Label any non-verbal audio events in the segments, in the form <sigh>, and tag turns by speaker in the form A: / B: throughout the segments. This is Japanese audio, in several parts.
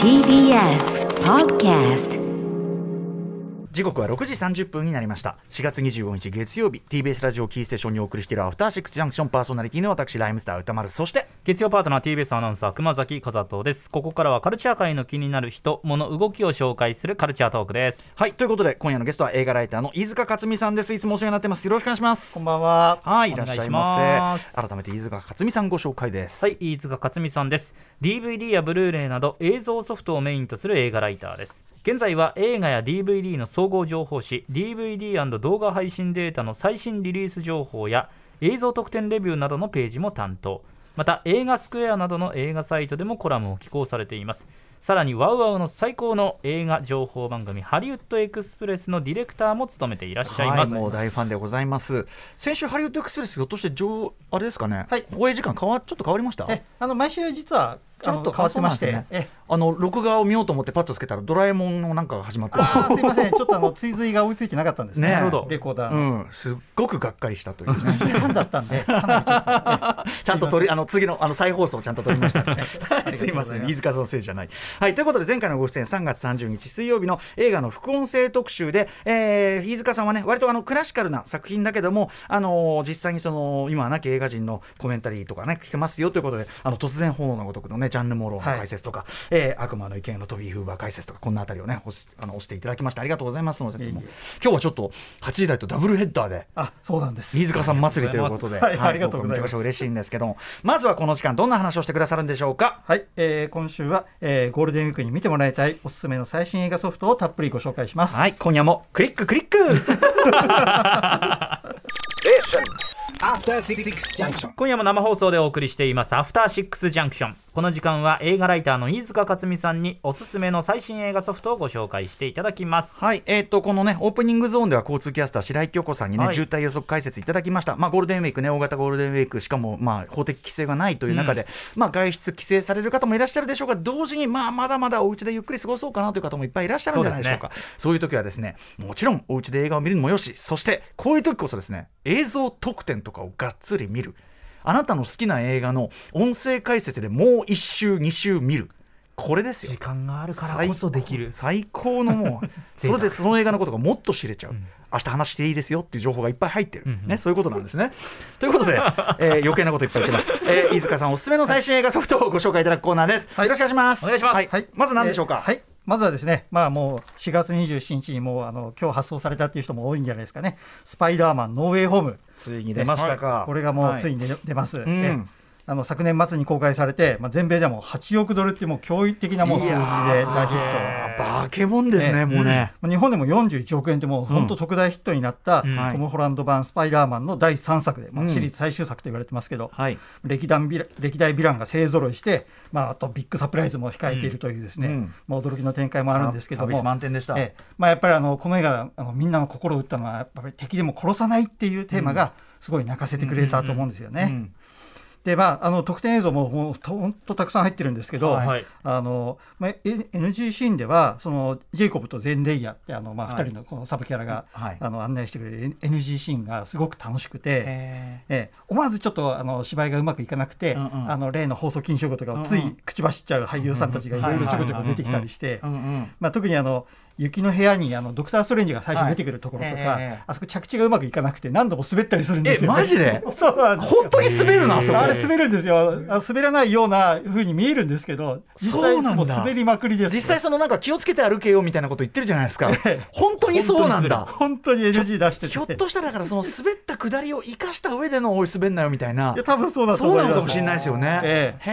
A: TBS Podcast
B: 時刻は6時30分になりました。4月25日月曜日 TBS ラジオキーステーションにお送りしているアフターシックスジャンクションパーソナリティの私ライムスター歌丸。そして
C: 月曜パートナー TBS アナウンサー熊崎和人です。ここからはカルチャー界の気になる人物動きを紹介するカルチャートークです。
B: はいということで今夜のゲストは映画ライターの飯塚克美さんです。いつもお世話になってます。よろしくお願いします。
D: こんばんは。
B: はいいらっしゃいませ。改めて飯塚克美さんご紹介です。
C: はい飯塚克美さんです。DVD やブルーレイなど映像ソフトをメインとする映画ライターです現在は映画や DVD の総合情報誌 DVD& 動画配信データの最新リリース情報や映像特典レビューなどのページも担当。また映画スクエアなどの映画サイトでもコラムを寄稿されています。さらにワウワウの最高の映画情報番組ハリウッドエクスプレスのディレクターも務めていらっしゃいます、
B: はい、もう大ファンでございます。先週ハリウッドエクスプレスひょっとして上あれですかね、
D: はい。
B: 放映時間変わちょっと変わりました？
D: え、あの毎週実は
B: ちょっと
D: 変わってまして、
B: あの録画を見ようと思ってパッとつけたらドラえもんのなんかが始まって
D: すいません、ちょっとあの追随が追いついてなかったんですね。
B: ね
C: なるほど。
D: レコーダー
B: う
D: の。
B: ん、すっごくがっかりしたという。ね
D: 2時半だったんで、<laughs> ち
B: ゃんと取りあの次のあの再放送をちゃんと撮りました、ね。<laughs> す。いません、飯塚さんのせいじゃない。はい、ということで前回のご出演3月30日水曜日の映画の副音声特集で、えー、飯塚さんはね割とあのクラシカルな作品だけども、あのー実際にその今は亡き映画人のコメンタリーとかね聞けますよということで、あの突然炎のごとくのねジャンヌモローの解説とか、えー悪魔の意見のトビー・フーバー解説とかこんなあたりをね押しあの押していただきましてありがとうございますの説も
D: いえいえ
B: 今日はちょっと8時台とダブルヘッダーで。
D: あ、そうなんです。
B: 飯塚さん祭りということで、
D: はいありがとうございます
B: 僕も自己紹介嬉しいんですけども、まずはこの時間、どんな話をしてくださるんでしょうか？
D: はい、えー今週は、えーゴールデンウィークに見てもらいたいおすすめの最新映画ソフトをたっぷりご紹介します。
B: はい、今夜もクリッククリック。
E: After Six Junction.
C: 今夜も生放送でお送りしていますアフターシックスジャンクションこの時間は映画ライターの飯塚克美さんにおすすめの最新映画ソフトをご紹介していただきます
B: はい、えっ、と、このね、オープニングゾーンでは交通キャスター白井京子さんにね、
C: はい
B: 渋滞予測解説いただきました。まあ、ゴールデンウィークね、大型ゴールデンウィーク、しかも、まあ、法的規制がないという中で、まあ、外出規制される方もいらっしゃるでしょうが、同時に、まあ、まだまだお家でゆっくり過ごそうかなという方もいっぱいいらっしゃるんじゃないでしょうか。そういう時はですね、もちろん、お家で映画を見るのもよし、そして、こういう時こそですね、映像特典とかをがっつり見る。あなたの好きな映画の音声解説でもう1週、2週見る。これですよ。
C: 時。間があるからこそできる。
B: 最高のもう <laughs> それでその映画のことがもっと知れちゃう、明日話していいですよっていう情報がいっぱい入ってる、ね、そういうことなんですね。ということで、<laughs> えー余計なこといっぱい言ってます、えー飯塚さんおすすめの最新映画ソフトをご紹介いただくコーナーです、
D: はい。
B: よろしくお願いします。
C: お願いします。
B: はい。まず何でしょうか、
D: えーはい。まずはですね、まあもう4月27日にもうあの今日発送されたっていう人も多いんじゃないですかね。スパイダーマンノーウェイホーム。
B: ついに出ましたか、
D: これがもうつい
B: に、
D: に出出ます、
B: ん
D: えあの昨年末に公開されて、まあ、全米でも8億ドルってもう驚異的なもう数字で大
B: ー
D: ヒット。
B: バケモンですね、
D: ええ
B: もうね、
D: まあ日本でも41億円ってもう本当特大ヒットになった、
C: ん。
D: トム・ホランド版スパイダーマンの第3作で、まあ、
B: うん。
D: シリーズ最終作と言われてますけど、
B: はい。
D: 歴代ヴィラ歴代ヴィランが勢ぞろいして、まあ、あとビッグサプライズも控えているというですね、
B: うん。
D: まあ、驚きの展開もあるんですけども。
B: サービス満点でした、
D: ええ。まあ、やっぱりあのこの映画あのみんなの心を打ったのはやっぱり敵でも殺さないっていうテーマがすごい泣かせてくれたと思うんですよね。
B: うん
D: でまあ、あの特典映像ももうとほんとたくさん入ってるんですけど、
C: はい。はい。
D: あのまあ、NG シーンではそのジェイコブとゼンデイヤってあの、まあ、
B: はい。
D: 2人のこのサブキャラが、
B: はい。
D: あの案内してくれる NG シーンがすごく楽しくて。
B: え
D: ええ、思わずちょっとあの芝居がうまくいかなくて、
B: うんうん。
D: あの例の放送禁止用語とかをつい口走っちゃう俳優さんたちがいろいろちょこちょこ出てきたりして特にあの雪の部屋にあのドクター・ストレンジが最初出てくるところとか、
B: はい。ええ
D: あそこ着地がうまくいかなくて何度も滑ったりするんですよ、ね。
B: えマジで？<laughs>
D: そう
B: 本当に滑るな、あそこ？
D: あれ滑るんですよ。あ滑らないような風に見えるんですけど実際もう滑りまくりです。
B: 実際そのなんか気をつけて歩けよみたいなこと言ってるじゃないですか。<laughs> 本当にそうなんだ。
D: 本当に NG 出してて。
B: ひょっとしたらだからその滑った下りを生かした上でのおい滑んなよみたいな。い
D: や多分そうだと
B: そう
D: 思います。
B: なのかもしれないですよね、
D: え
B: へ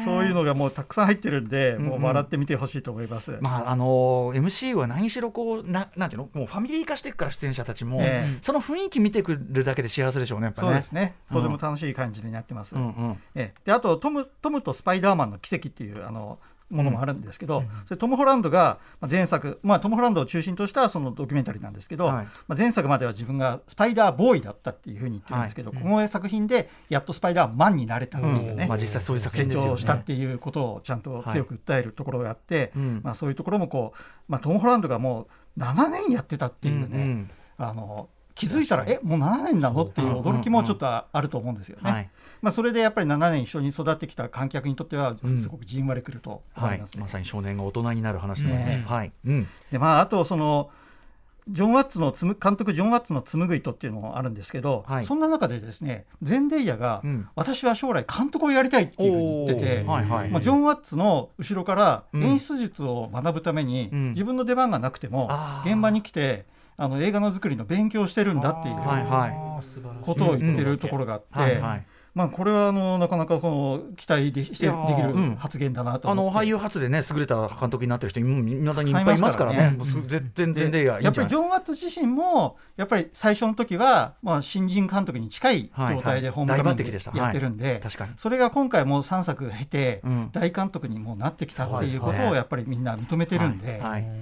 B: え。
D: そういうのがもうたくさん入ってるんで、も
B: んう
D: うん笑ってみてほしいと思います。
B: まああの MCU は何しろこうななんていうの？もうファミリー化していくから出演者たちも、
D: ええ。
B: その雰囲気見てくるだけで幸せでしょうねやっぱね。
D: そうですね、
B: うん。
D: とても楽しい感じになってます。
B: うんうん。
D: ええ。であとトム「トムとスパイダーマンの奇跡」っていうあのものもあるんですけど、それトム・ホランドがまあ前作、まあ、トム・ホランドを中心としたそのドキュメンタリーなんですけど、
B: はい。
D: まあ、前作までは自分がスパイダーボーイだったっていうふうに言ってるんですけど、この作品でやっとスパイダーマンになれたっていうね、
B: まあ実際そういう作品ですよね。
D: 成長したっていうことをちゃんと強く訴えるところがあって、
B: うん。
D: まあ、そういうところもこう、まあ、トム・ホランドがもう7年やってたっていうね、
B: うんうん。
D: あの気づいたらえもう7年なのっていう驚きもちょっとあると思うんですよね。
B: はい。
D: まあ、それでやっぱり7年一緒に育ってきた観客にとっては
B: うん。
D: すごくじんわりくると思
B: はいい
D: ますね。
B: まさに少年が大人になる話でございます。
D: ね。
B: はい。うん。
D: でまあ、あとそのジョン・ワッツのつむ監督ジョン・ワッツの紡ぐ糸っていうのもあるんですけど、
B: はい。
D: そんな中でですねゼンデイヤが、
B: うん。
D: 私は将来監督をやりたいっていうふうに言ってて、
B: はいはい。
D: まあ、ジョン・ワッツの後ろから
B: うん。
D: 演出術を学ぶために、
B: うん。
D: 自分の出番がなくても現場に来てあの映画の作りの勉強をしてるんだっていうことを言ってるところがあって。まあ、これはあのなかなかこの期待でしてでき
B: うん。
D: る発言だなと
B: あ
D: 思って。
B: の俳優初でね優れた監督になってる人いまだにいっぱいいますからね。全然全然いや
D: っぱりジョン・ワッツ自身もやっぱり最初の時はまあ新人監督に近い状態でホームカミング
B: 大抜擢でした。
D: やってるんで。それが今回もう3作経て
B: うん。
D: 大監督にもうなってきたっていうことをやっぱりみんな認めてるんで、
B: はい。はいいや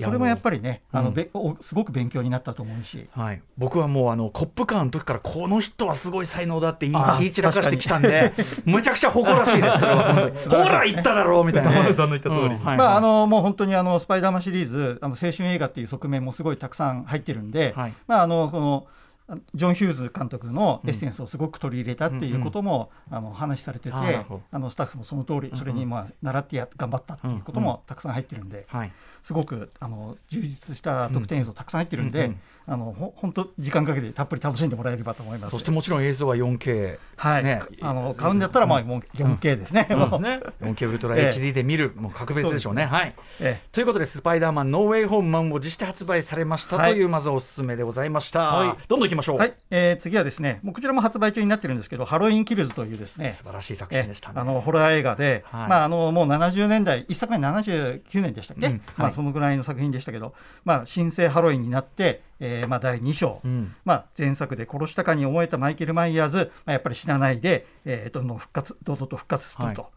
D: それもやっぱりね、
B: うん。
D: あのべおすごく勉強になったと思うし。
B: はい、僕はもうあのコップカーの時からこの人はすごい才能だって言い散らかしてきたんでめちゃくちゃ誇らしいです。<laughs> ほら言っただろうみたいな、
C: さんの言った通り。
B: うん。はい。
D: まああのもう本当にあのスパイダーマンシリーズあの青春映画っていう側面もすごいたくさん入ってるんで、
B: はい。
D: まああのこのあジョン・ヒューズ監督のエッセンスをすごく取り入れたっていうことも、あの話されてて、
B: あーなるほど。
D: あのスタッフもその通りそれにまあ習ってや頑張ったっていうこともたくさん入ってるんで、
B: はい
D: すごくあの充実した得点映像たくさん入ってるんで、
B: うんうん。
D: あのほ本当時間かけてたっぷり楽しんでもらえればと思います。
B: そしてもちろん映像は 4K
D: はい、
B: ね。
D: あの買うんだったらまあもう 4K ですね。
C: そうですね。
B: 4K ウルトラ
D: ええ
B: HD で見る、もう格別でしょうね。はい。
D: ええ。
B: ということで、スパイダーマンノーウェイホームマンを実して発売されました
D: はい
B: とい。う、まずおすすめでございました。
C: はい。
B: どんどんいきましょう。
D: はい、えー次はですね、もうこちらも発売中になってるんですけど、ハロウィンキルズというですね、
B: 素晴らしい作
D: え
B: 品でしたね。
D: あのホラー映画で、
B: はい。
D: まああのもう70年代一作目79年でしたっけ、
B: うん。
D: まあ
B: はい。
D: そのぐらいの作品でしたけど、まあ新生ハロウィンになって、えーまあ第2章、
B: うん。
D: まあ前作で殺したかに思えたマイケル・マイヤーズ、まあやっぱり死なないで、えーどんどん復活堂々と復活すると。
B: はい。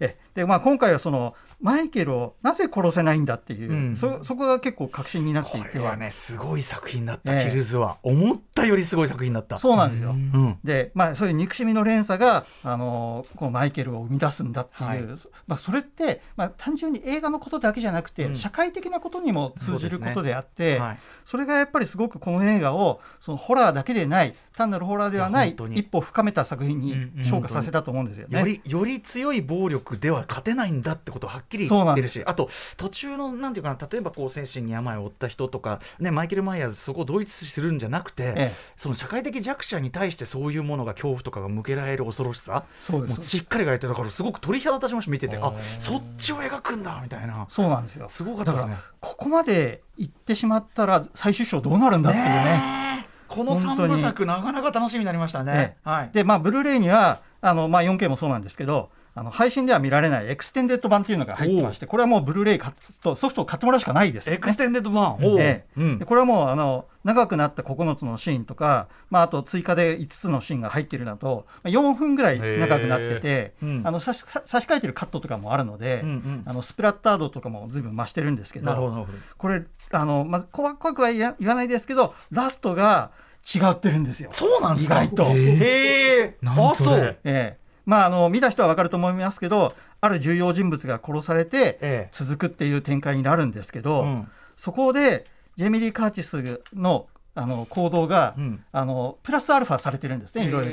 D: えでまあ、今回はそのマイケルをなぜ殺せないんだっていう、
B: うん。
D: そそこが結構確信になっていて。
B: これはね、すごい作品だった、
D: ええ。
B: キルズは。思ったよりすごい作品だった。
D: そうなんですよ。
B: うん。
D: で、まあ、そういう憎しみの連鎖が、あのこのマイケルを生み出すんだっていう、
B: はい。
D: まあ、それって、まあ、単純に映画のことだけじゃなくて、
B: うん。
D: 社会的なことにも通じることであって、
B: はい。
D: それがやっぱりすごくこの映画をそのホラーだけでない単なるホラーではない一歩深めた作品に昇華させたと思うんですよね。
B: よりより強い暴力では勝てないんだってことをはっきり言ってるしあと途中のなんていうかな例えばこう精神に病を負った人とか、ね、マイケル・マイヤーズそこを同一視するんじゃなくて、
D: ええ。
B: その社会的弱者に対してそういうものが恐怖とかが向けられる恐ろしさ
D: そう
B: もうしっかりがやってたからすごく鳥肌立ちました見ててあそっちを描くんだみたいな。
D: そうなんですよ。
B: すごかったですね。
D: ここまで行ってしまったら最終章どうなるんだっていうね。
B: ねえ。この3
D: 本当に。
B: 部作なかなか楽しみになりましたね。
D: ね
B: はい、
D: で、まあ、ブルーレイにはあの、まあ、4K もそうなんですけどあの配信では見られないエクステンデッド版っていうのが入ってましてこれはもうブルーレイかとソフトを買ってもらうしかないですよね。
B: エクステンデッド版、
D: ええ。
B: う。ん。
D: でこれはもうあの長くなった9つのシーンとか、まあ、あと追加で5つのシーンが入っているなどまあ4分ぐらい長くなってて、
B: うん。
D: あの差し差し替えてるカットとかもあるので、
B: うんうん
D: あのスプラッター度とかも随分増してるんですけ
B: なるほどなるほど。
D: これあの、まあ、怖怖くは言わ言わないですけどラストが違ってるんですよ。
B: そうなんですか？
D: 意外と。
B: へえ
C: 何
B: あそう。
D: ええまあ、あの見た人は分かると思いますけどある重要人物が殺されて
B: ええ。
D: 続くっていう展開になるんですけど、
B: うん。
D: そこでジェミリー・カーチスのあの行動が、
B: うん。
D: あのプラスアルファされてるんですねいろいろ。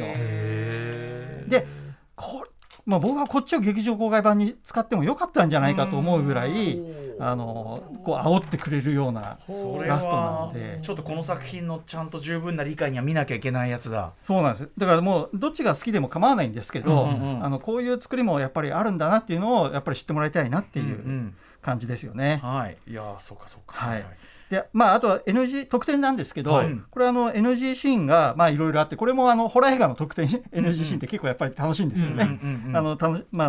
D: でこまあ、僕はこっちを劇場公開版に使ってもよかったんじゃないかと思うぐらいあのこう煽ってくれるようなラストな
B: は
D: んで。
B: ちょっとこの作品のちゃんと十分な理解には見なきゃいけないやつだ。
D: そうなんです。だからもうどっちが好きでも構わないんですけど、
B: うんうんうん。
D: あのこういう作りもやっぱりあるんだなっていうのをやっぱり知ってもらいたいなってい
B: んう
D: うん感じですよね。
B: はいいやーそうかそうか
D: はいでまあ、あとは NG 特典なんですけど、
B: はい。
D: これあの NG シーンがまあいろいろあってこれもあのホラー映画の特典 <laughs> NG シーンって結構やっぱり楽しいんですよね。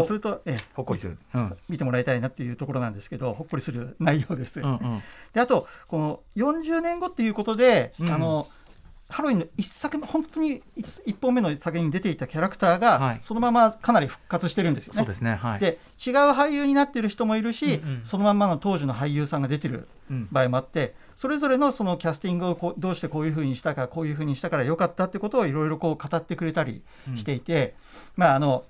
D: それとええ。
B: ほっこりする。うん。
D: 見てもらいたいなっていうところなんですけどほっこりする内容です。
B: うんうん。
D: であとこの40年後っていうことで、
B: うん。
D: あのハロウィンの一作目本当に一一本目の作品に出ていたキャラクターが、
B: はい。
D: そのままかなり復活してるんですよね。
B: そうですねはい。
D: で違う俳優になってる人もいるし、
C: うんうん。
D: そのまんまの当時の俳優さんが出てる
B: うん
D: 場合もあってそれぞれのそのキャスティングをこうどうしてこういうふうにしたかこういうふうにしたからよかったってことをいろいろこう語ってくれたりしていて、まああの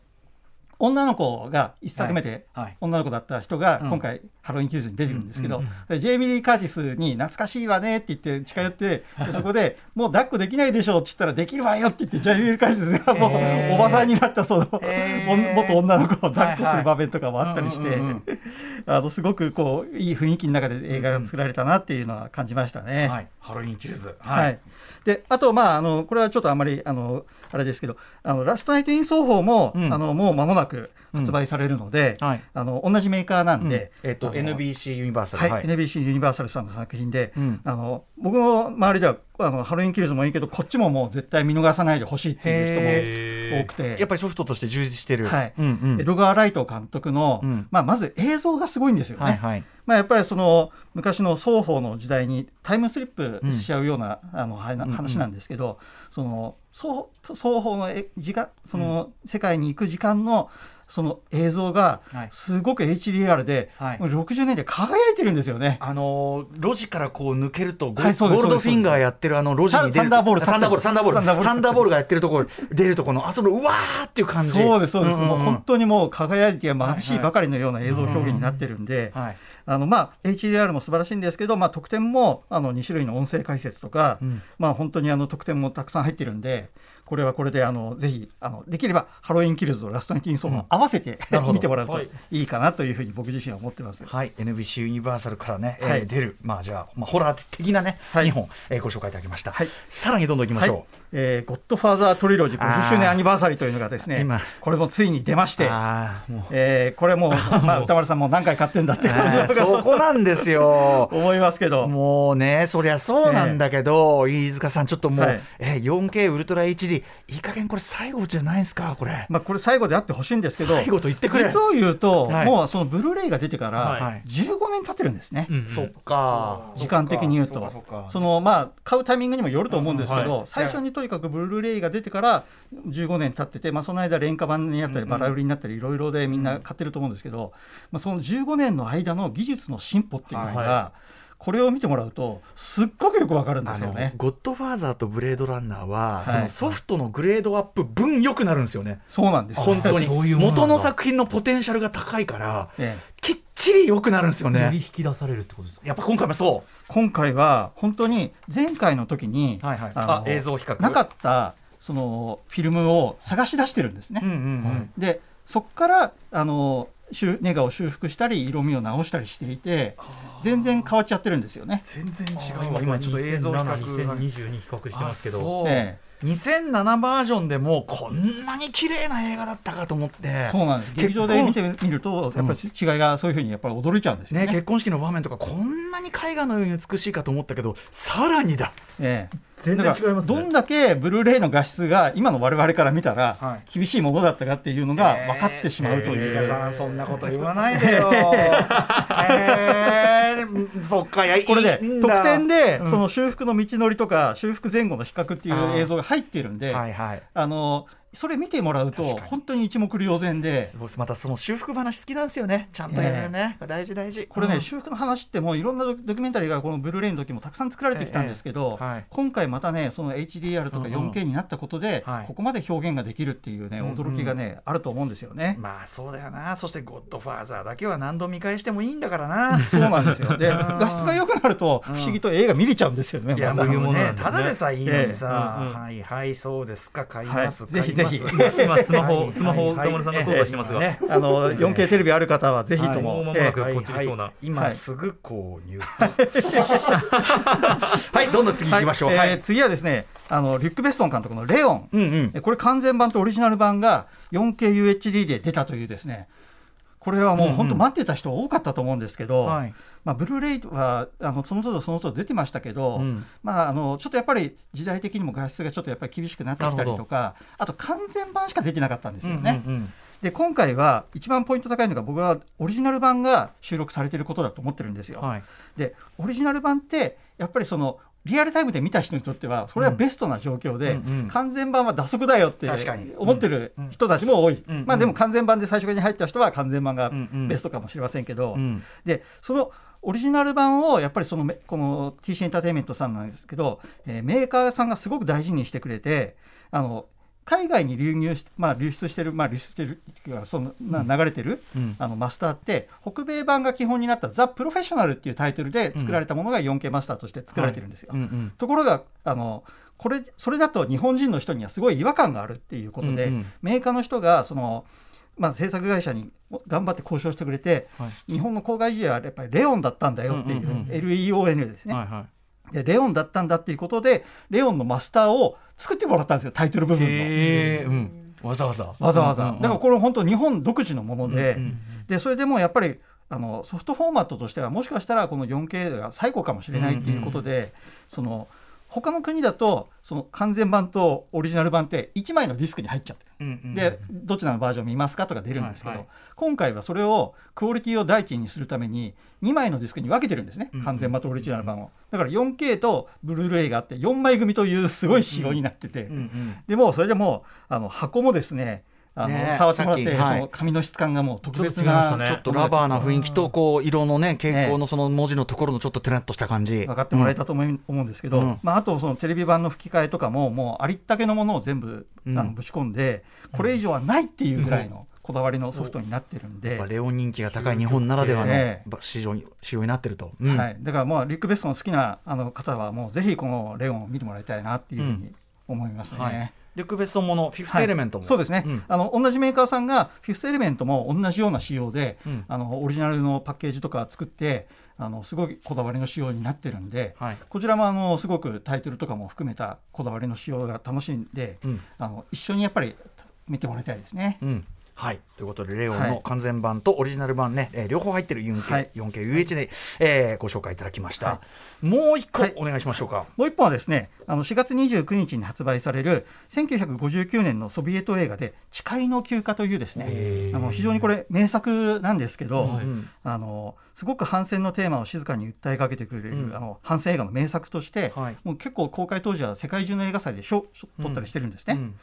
D: 女の子が一作目で女の子だった人が
B: うん。
D: 今回ハロウィンキルズに出てくるんですけど、ジェイミリー・カーティスに懐かしいわねって言って近寄ってでそこでもう抱っこできないでしょって言ったらできるわよって言ってジェイミリー・カーティスがもうおばさんになったその元女の子を抱っこする場面とかもあったりしてすごくこういい雰囲気の中で映画が作られたなっていうのは感じましたね。
B: はい、ハロウィンキルズ。
D: はい、であと、まあ、あのこれはちょっとあんまりあのあれですけどあのラストナイト・イン奏法も、
B: うん。
D: あのもう間もなく発売されるので、
B: はい。
D: あの同じメーカーなんで、
B: えっと、
D: あの
B: NBC ユニバーサル。
D: はい。NBC ユニバーサルさんの作品で、
B: うん。
D: あの僕の周りではあのハロウィン・キルズもいいけどこっちももう絶対見逃さないでほしいっていう人も多くて。
B: やっぱりソフトとして充実してる。
D: はい
B: うんうん
D: エドガー・ライト監督の、
B: うん
D: まあ、まず映像がすごいんですよね。
B: はいはい。
D: まあ、やっぱりその昔の双方の時代にタイムスリップしちゃうような、
B: うんうん
D: 話なんですけど、その双双方のえ時間その世界に行く時間のその映像が
B: はい。
D: すごく HDR で、
B: はい。
D: もう60年で輝いてるんですよね。
B: あのー路地からこう抜けるとゴ,、ールドフィンガーやってるあの路地に
D: サンダーボール
B: サンダーボールサンダーボール。
D: サンダーボール
B: サンダーボールがやってるところ出るところのあそのうわーっていう感じ。
D: そうですそうです、もう本当にもう輝いて眩し
B: い
D: ばかりのような映像表現になってるんで、
B: はい
D: あのまあ HDR も素晴らしいんですけど、まあ、特典もあの2種類の音声解説とか、
B: うん。
D: まあ、本当にあの特典もたくさん入ってるんでこれはこれであのぜひあのできればハロウィンキルズとラストナインティーンソーも合わせて、
B: なるほど。
D: 見てもらうと
C: はい。
D: いいかなというふうに僕自身は思ってます。
B: はい、NBC ユニバーサルからね、えー
D: はい
B: 出る、まあ、じゃあ、まあ、ホラー的なね、
D: はい。
B: 2本、えーご紹介いただきました、
D: はい。
B: さらにどんどんいきま
D: はい
B: しょう、
D: えーゴッドファーザー。トリロジー50周年アニバーサリーというのがですね
B: 今。
D: これもついに出まして、えーこれもう、<laughs> まあ、歌丸さんも何回買ってんだって
B: あーそこなんですよ。<laughs>
D: 思いますけど。
B: もうね、そりゃそうなんだけど、飯塚さん、ちょっともう、
D: はい。
B: えー 4K ウルトラ HD、いい加減これ、最後じゃないですか、これ。
D: まあ、これ最後であってほしいんですけど
B: 最後と言ってくれ。
D: 実を言うと、
B: はい。
D: もうそのブルーレイが出てから
C: はい。
D: 15年経ってるんですね、
C: うんうん。
B: そっか。
D: 時間的に言うと。
B: そ
D: のまあ買うタイミングにもよると思うんですけど、最初にとにかくブルーレイが出てから15年経ってて、まあ、その間廉価版になったりバラ売りになったりいろいろでみんな買ってると思うんですけど、まあ、その15年の間の技術の進歩っていうのが、
C: は
D: これを見てもらうとすっごくよくわかるんですよね。
B: ゴッドファーザーとブレードランナーは、
D: はい。
B: そのソフトのグレードアップ分良くなるんですよね。
D: そうなんです。よ
B: 本当に。元の作品のポテンシャルが高いから
D: ええ。
B: きっちり良くなるんですよ
C: より
B: ね
C: 引き出されるってことですか？
B: やっぱ今回もそ
D: 今回は本当に前回の時に、
B: う、はいはい、
D: あ
B: 映像比較
D: なかったそのフィルムを探し出してるんですね。
B: うんうんうん。
D: でそこからあの修ネガを修復したり色味を直したりしていて全然変わっちゃってるんですよね。
B: 全然違うわ今ちょっと映像比較
C: 2022比較してますけど。
B: あそう、
D: え
B: 2007バージョンでもこんなに綺麗な映画だったかと思って。
D: えそうなんです。
B: 結
D: 劇場で見てみるとやっぱり違いがそういうふうにやっぱり驚いちゃうんですよね。
B: ね、結婚式の場面とかこんなに絵画のように美しいかと思ったけどさらにだ。
D: ええ
C: 全然違いますね。
D: どんだけブルーレイの画質が今の我々から見たら
B: はい。
D: 厳しいものだったかっていうのが分かってしまうという、
B: 飯塚さんそんなこと言わないでよ。<laughs> えー、そっか
D: これで
B: いいんだ。
D: 特典で
B: うん。
D: その修復の道のりとか修復前後の比較っていう映像が入っているんで、
B: はいはい。
D: あのそれ見てもらうと本当に一目瞭然で。
B: またその修復話好きなんですよね。ちゃんとやるね、大事大事。
D: これね、
B: うん。
D: 修復の話ってもういろんなドドキュメンタリーがこのブルーレイの時もたくさん作られてきたんですけど、
B: ええはい。
D: 今回またねその HDR とか
B: うんうん。
D: 4K になったことで、
B: はい。
D: ここまで表現ができるっていうね
B: うんうん。
D: 驚きがね、あると思うんですよね。
B: まあそうだよな。そして「ゴッドファーザー」だけは何度見返してもいいんだからな。
D: そうなんですよ。で
B: うん。
D: 画質が良くなると不思議と映画見れちゃうんですよね。
B: いや
D: また
C: そういうものなん
B: ねただでさえいいのにさ、
C: ええうんうん
B: はいはいそうですか。買い
D: はい。
B: ます、
D: ぜひぜひ。
C: 今スマホ
B: はい
C: スマホ
B: はい
C: 歌丸さんが操作してますが、
B: ね
D: あの 4K テレビある方はぜひと
C: はい。
D: も、
B: 今すぐ購入はい。どんどん次行きましょう。は
D: えー次はですねあのリュック・ベッソン監督の「レオン」これ完全版とオリジナル版が 4KUHD で出たというですねこれはもう本当待ってた人多かったと思うんですけど、
B: はい。
D: まあ、ブルーレイはあのその都度その都度出てましたけど、
B: うん。
D: まあ、あのちょっとやっぱり時代的にも画質がちょっとやっぱり厳しくなってきたりとかあと完全版しか出てなかったんですよね。
B: うんうん
D: で今回は一番ポイント高いのが僕はオリジナル版が収録されていることだと思ってるんですよ。
B: うんはい。
D: でオリジナル版ってやっぱりそのリアルタイムで見た人にとってはそれはベストな状況で、
B: うんうん。
D: 完全版は打足だよって思ってる人たちも多い、
B: うんうん。
D: まあでも完全版で最初に入った人は完全版がベストかもしれませんけど、
B: うん
D: でそのオリジナル版をやっぱりそのめこの TC エンターテインメントさんなんですけど、えーメーカーさんがすごく大事にしてくれてあの海外に流入し、まあ、流出してる、まあ、流出してるそのな流れてる、
B: うん。
D: あのマスターって北米版が基本になった「ザ・プロフェッショナル」っていうタイトルで作られたものが 4K マスターとして作られてるんですよ。
B: うんうん。
D: ところがあのこれそれだと日本人の人にはすごい違和感があるっていうことで、
B: うんうん。
D: メーカーの人がその、まあ、制作会社に頑張って交渉してくれて、
B: はい。
D: 日本の公開時はやっぱりレオンだったんだよっていう,、
B: うんうんうん
D: LEON ですね、
B: はいは
D: でレオンだったんだっていうことでレオンのマスターを作ってもらったんですよタイトル部
B: い
D: 分の。
B: うん。わざわざ。
D: わざわざ、
B: うんうんうん。
D: だからこれ本当日本独自のもので、
B: うんうん
D: でそれでもやっぱりあのソフトフォーマットとしてはもしかしたらこの 4K が最古かもしれないっていうことで、その他の国だとその完全版とオリジナル版って1枚のディスクに入っちゃってる。
B: うんうん
D: でどちらのバージョン見ますかとか出るんですけど、
B: はい。はい
D: 今回はそれをクオリティを第一にするために2枚のディスクに分けてるんですね、
B: うん
D: 完全版とオリジナル版を。だから 4K とブルーレイがあって4枚組というすごい仕様になってて、
B: うんうん
D: でもうそれでもうあの箱もですねあの触ってもらって、の紙の質感がもう特別な
C: ね
B: ちょっとラバーな雰囲気とこう色のね蛍光のその文字のところのちょっとテラッとした感じ。
D: 分かってもらえたと思い思うん。ですけど、
B: うん。
D: まあ、あとそのテレビ版の吹き替えとかももうありったけのものを全部、
B: うん。
D: あのぶち込んでこれ以上はないっていうぐらいのこだわりのソフトになってるんで、
B: レオン人気が高い日本ならではの
D: ええ。
B: 市場に仕様になってると、うん。
D: はい、だからまあリュック・ベストの好きなあの方はもうぜひこのレオンを見てもらいたいなっていうふうに思いますね。
B: はい、リュック・ベストンものフィフス
D: はい
B: エレメントも、
D: そうですね、
B: うん。
D: あの同じメーカーさんがフィフスエレメントも同じような仕様で、
B: うん。
D: あのオリジナルのパッケージとか作ってあのすごいこだわりの仕様になってるんで、
B: はい。
D: こちらもあのすごくタイトルとかも含めたこだわりの仕様が楽しんで、
B: うん。
D: あの一緒にやっぱり見てもらいたいですね。
B: うんはい、ということでレオンの
D: はい。
B: 完全版とオリジナル版ね、えー両方入ってる 4K,、
D: はい。
B: 4KUH で、えーご紹介いただきました、
D: は
B: もう一個
D: はい。
B: お願いしましょうか、
D: もう一本はですね、あの4月29日に発売される1959年のソビエト映画で誓いの休暇というですねあの非常にこれ名作なんですけど、
C: はい
B: うん。
D: あのすごく反戦のテーマを静かに訴えかけてくれる、
B: うん。
D: あの反戦映画の名作として、
B: はい。
D: もう結構公開当時は世界中の映画祭で賞賞取ったりしてるんですね。
B: うん。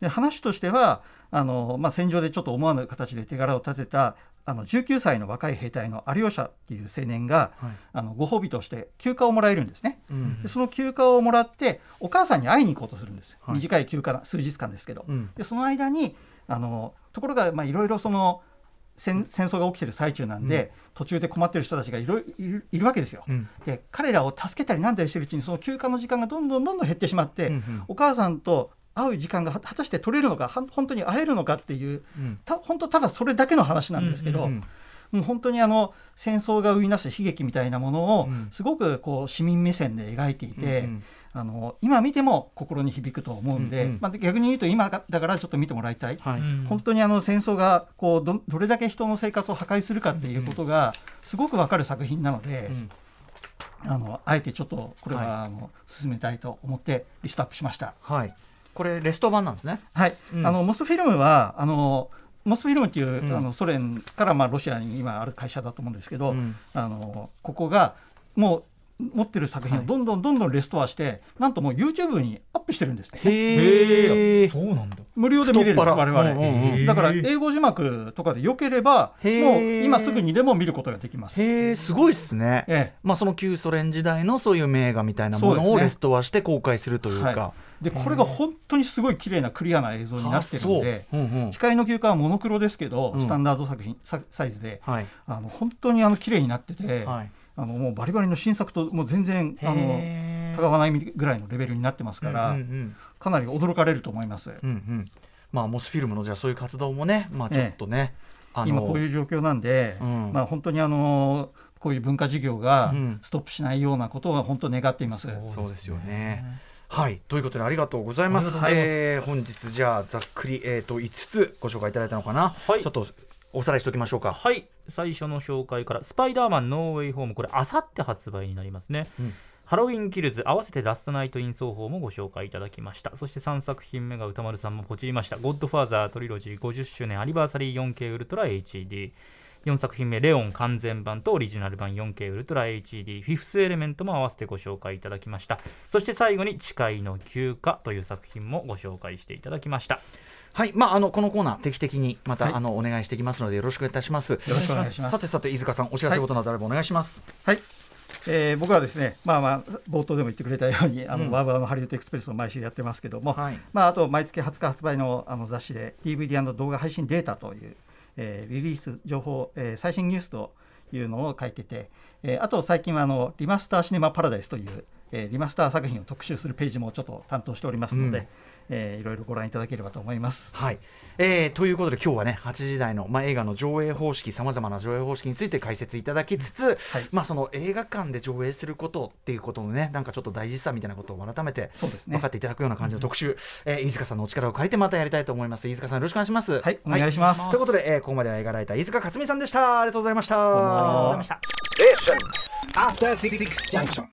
D: で話としてはあの、まあ、戦場でちょっと思わぬ形で手柄を立てたあの19歳の若い兵隊のアリョーシャっていう青年が、
B: はい。
D: あのご褒美として休暇をもらえるんですね。
B: うん。
D: でその休暇をもらってお母さんに会いに行こうとするんです、
B: はい。
D: 短い休暇な数日間ですけど、
B: うん。
D: でその間にあのところがまあいろいろその戦戦争が起きてる最中なんで、途中で困ってる人たちがいろいるわけですよ。
B: うん。
D: で彼らを助けたりなんだりしてるうちにその休暇の時間がどんどんどんどん減ってしまって、
B: うんうん。
D: お母さんと会う時間がは果たして取れるのかは本当に会えるのかっていう
B: うん。
D: た本当ただそれだけの話なんですけど、
B: うん。
D: もう本当にあの戦争が生み出す悲劇みたいなものを
B: うん。
D: すごくこう市民目線で描いていて、
B: うん
D: あの今見ても心に響くと思うんで、
B: うんうん。
D: まあ、逆に言うと今がだからちょっと見てもらいたい、
B: はい。
D: 本当にあの戦争がこうどどれだけ人の生活を破壊するかっていうことがすごくわかる作品なので、
B: うん。
D: あのあえてちょっとこれ
B: はい。
D: はあの進めたいと思ってリストアップしました。
B: はい、これレスト版なんですね。
D: はい、
B: うん。
D: あのモスフィルムはあのモスフィルムっていう、
B: うん。
D: あのソ連からまあロシアに今ある会社だと思うんですけど、
B: うん。
D: あのここがもう持ってる作品をどんどんどんどんレストアして、なんともう YouTube にアップしてるんです。ね。
B: へえ
C: そうなんだ。
D: 無料で見れるんです我々、
B: 腹うんうん
C: うん。
D: だから英語字幕とかでよければもう今すぐにでも見ることができます。
B: へえすごいっすね、
D: え
B: まあその旧ソ連時代のそういう名画みたいなものをレストアして公開するというか、
D: はい、でこれが本当にすごい綺麗なクリアな映像になってるんで
B: あそう。うんうん。
D: 視界の休暇はモノクロですけど、
B: うん。
D: スタンダード作品ササイズで
B: はい。
D: あの本当にあの綺麗になってて、
B: はい。
D: あのもうバリバリの新作ともう全然あのたがわないぐらいのレベルになってますから、
B: うんうん
D: かなり驚かれると思います。
B: うんうん。まあモスフィルムのじゃあそういう活動もねまあちょっとね、あの
D: 今こういう状況なんで、
B: うん。
D: まあ本当にあのこういう文化事業が
B: うん。
D: ストップしないようなことを本当願っています。
B: そうですよね。はいということでありがとうございます。
C: ます。
B: えー本日じゃあざっくりえっ、と5つご紹介いただいたのかな？
C: はい。
B: ちょっとおさらいしておきましょうか。
C: はい。最初の紹介から「スパイダーマンノーウェイホーム」これあさって発売になりますね、
B: うん。
C: ハロウィンキルズ合わせてラストナイトイン奏法もご紹介いただきました。そして3作品目が歌丸さんもポチりました「ゴッドファーザートリロジー50周年アニバーサリー 4K ウルトラ HD」4作品目「レオン完全版」とオリジナル版 4K ウルトラ HD フィフスエレメントも合わせてご紹介いただきましたそして最後に「誓いの休暇」という作品もご紹介していただきました
B: はい、まあ、あのこのコーナー定期的にまた、
D: はい
B: あのお願いしていきますのでよろしくお願いいたします。よ
D: ろしくお願いします
B: さてさて飯塚さんお知らせことなどあればお願いします。
D: はい。えー僕はですね、まあまあ、冒頭でも言ってくれたように、あの、
B: うん
D: バーバーのハリウッドエクスプレスを毎週やってますけども、
B: はい
D: まあ、あと毎月20日発売のあの雑誌で DVD& 動画配信データという、えーリリース情報、えー最新ニュースというのを書いてて、えーあと最近はあのリマスターシネマパラダイスという、えーリマスター作品を特集するページもちょっと担当しておりますので、
B: うん。
D: えーいろいろご覧いただければと思います。
B: はい、えーということで今日はね8時台の、まあ、映画の上映方式さまざまな上映方式について解説いただきつつ、
D: はい。
B: まあ、その映画館で上映することっていうことのねなんかちょっと大事さみたいなことを改めて
D: そうですね。
B: 分かっていただくような感じの特集、えー飯塚さんのお力を借りてまたやりたいと思います。飯塚さんよろしくお願いします。
D: はいお願いします。
B: ということで、えーここまでは映画ライター飯塚克美さんでした。ありがとうございました。
C: ありがとうございました。
E: Station. After Six Junction.